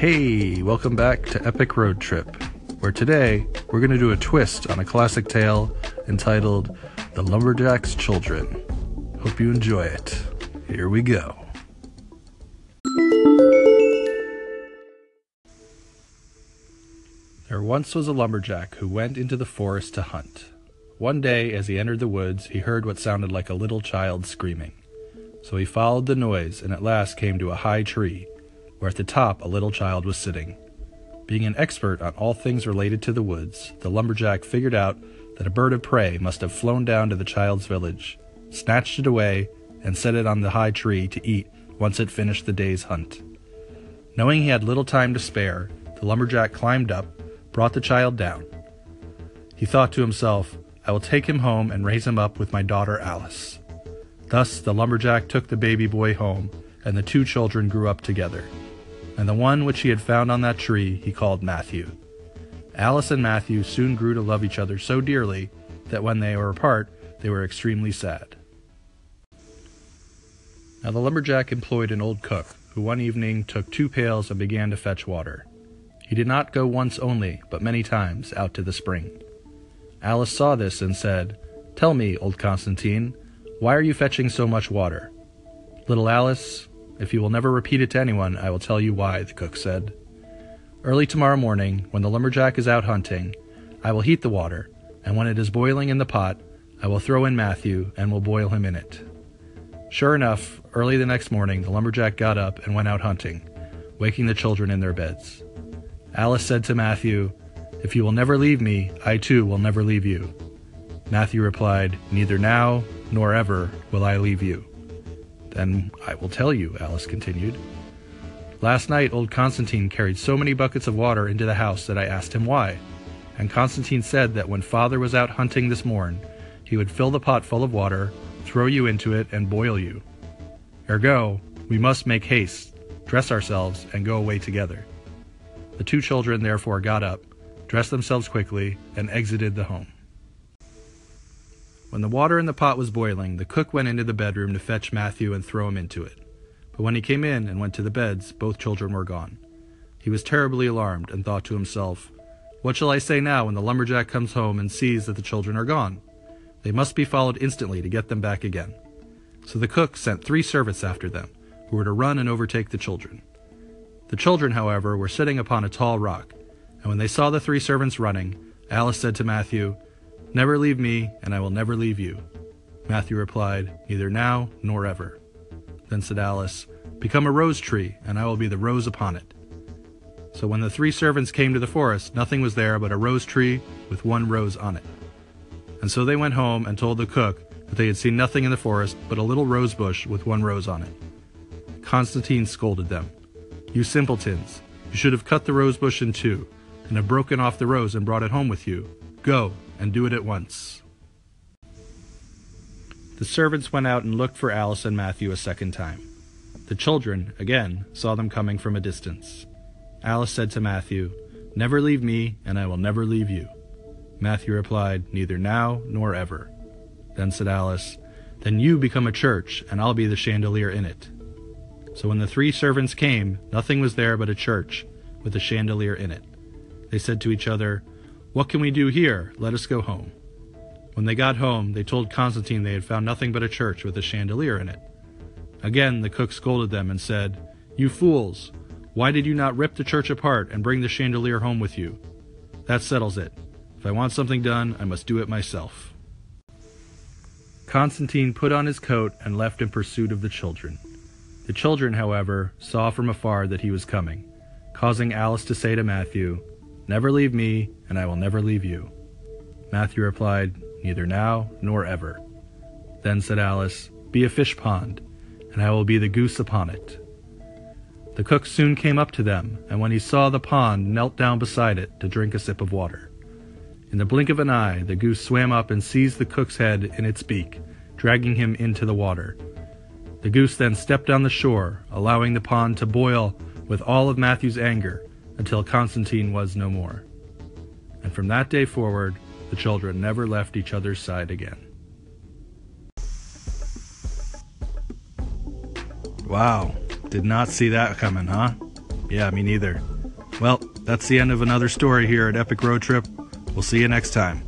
Hey, welcome back to Epic Road Trip, where today we're going to do a twist on a classic tale entitled The Lumberjack's Children. Hope you enjoy it. Here we go. There once was a lumberjack who went into the forest to hunt. One day, as he entered the woods, he heard what sounded like a little child screaming. So he followed the noise and at last came to a high tree, where at the top a little child was sitting. Being an expert on all things related to the woods, the lumberjack figured out that a bird of prey must have flown down to the child's village, snatched it away, and set it on the high tree to eat once it finished the day's hunt. Knowing he had little time to spare, the lumberjack climbed up, brought the child down. He thought to himself, I will take him home and raise him up with my daughter Alice. Thus the lumberjack took the baby boy home, and the two children grew up together. And the one which he had found on that tree he called Matthew. Alice and Matthew soon grew to love each other so dearly that when they were apart, they were extremely sad. Now the lumberjack employed an old cook, who one evening took two pails and began to fetch water. He did not go once only, but many times, out to the spring. Alice saw this and said, Tell me, old Constantine, why are you fetching so much water? Little Alice, if you will never repeat it to anyone, I will tell you why, the cook said. Early tomorrow morning, when the lumberjack is out hunting, I will heat the water, and when it is boiling in the pot, I will throw in Matthew and will boil him in it. Sure enough, early the next morning, the lumberjack got up and went out hunting, waking the children in their beds. Alice said to Matthew, If you will never leave me, I too will never leave you. Matthew replied, Neither now nor ever will I leave you. Then I will tell you, Alice continued. Last night, old Constantine carried so many buckets of water into the house that I asked him why. And Constantine said that when father was out hunting this morn, he would fill the pot full of water, throw you into it, and boil you. Ergo, we must make haste, dress ourselves, and go away together. The two children therefore got up, dressed themselves quickly, and exited the home. When the water in the pot was boiling, the cook went into the bedroom to fetch Matthew and throw him into it. But when he came in and went to the beds, both children were gone. He was terribly alarmed and thought to himself, What shall I say now when the lumberjack comes home and sees that the children are gone? They must be followed instantly to get them back again. So the cook sent three servants after them, who were to run and overtake the children. The children, however, were sitting upon a tall rock, and when they saw the three servants running, Alice said to Matthew, Never leave me, and I will never leave you. Matthew replied, Neither now nor ever. Then said Alice, Become a rose tree, and I will be the rose upon it. So when the three servants came to the forest, nothing was there but a rose tree with one rose on it. And so they went home and told the cook that they had seen nothing in the forest but a little rose bush with one rose on it. Constantine scolded them. You simpletons, you should have cut the rose bush in two, and have broken off the rose and brought it home with you. Go, and do it at once. The servants went out and looked for Alice and Matthew a second time. The children, again, saw them coming from a distance. Alice said to Matthew, Never leave me, and I will never leave you. Matthew replied, Neither now nor ever. Then said Alice, Then you become a church, and I'll be the chandelier in it. So when the three servants came, nothing was there but a church, with a chandelier in it. They said to each other, what can we do here? Let us go home. When they got home, they told Constantine they had found nothing but a church with a chandelier in it. Again, the cook scolded them and said, You fools! Why did you not rip the church apart and bring the chandelier home with you? That settles it. If I want something done, I must do it myself. Constantine put on his coat and left in pursuit of the children. The children, however, saw from afar that he was coming, causing Alice to say to Matthew, Never leave me, and I will never leave you. Matthew replied, Neither now nor ever. Then said Alice, Be a fish pond, and I will be the goose upon it. The cook soon came up to them, and when he saw the pond, knelt down beside it to drink a sip of water. In the blink of an eye, the goose swam up and seized the cook's head in its beak, dragging him into the water. The goose then stepped on the shore, allowing the pond to boil with all of Matthew's anger until Constantine was no more. And from that day forward, the children never left each other's side again. Wow, did not see that coming, huh? Yeah, me neither. Well, that's the end of another story here at Epic Road Trip. We'll see you next time.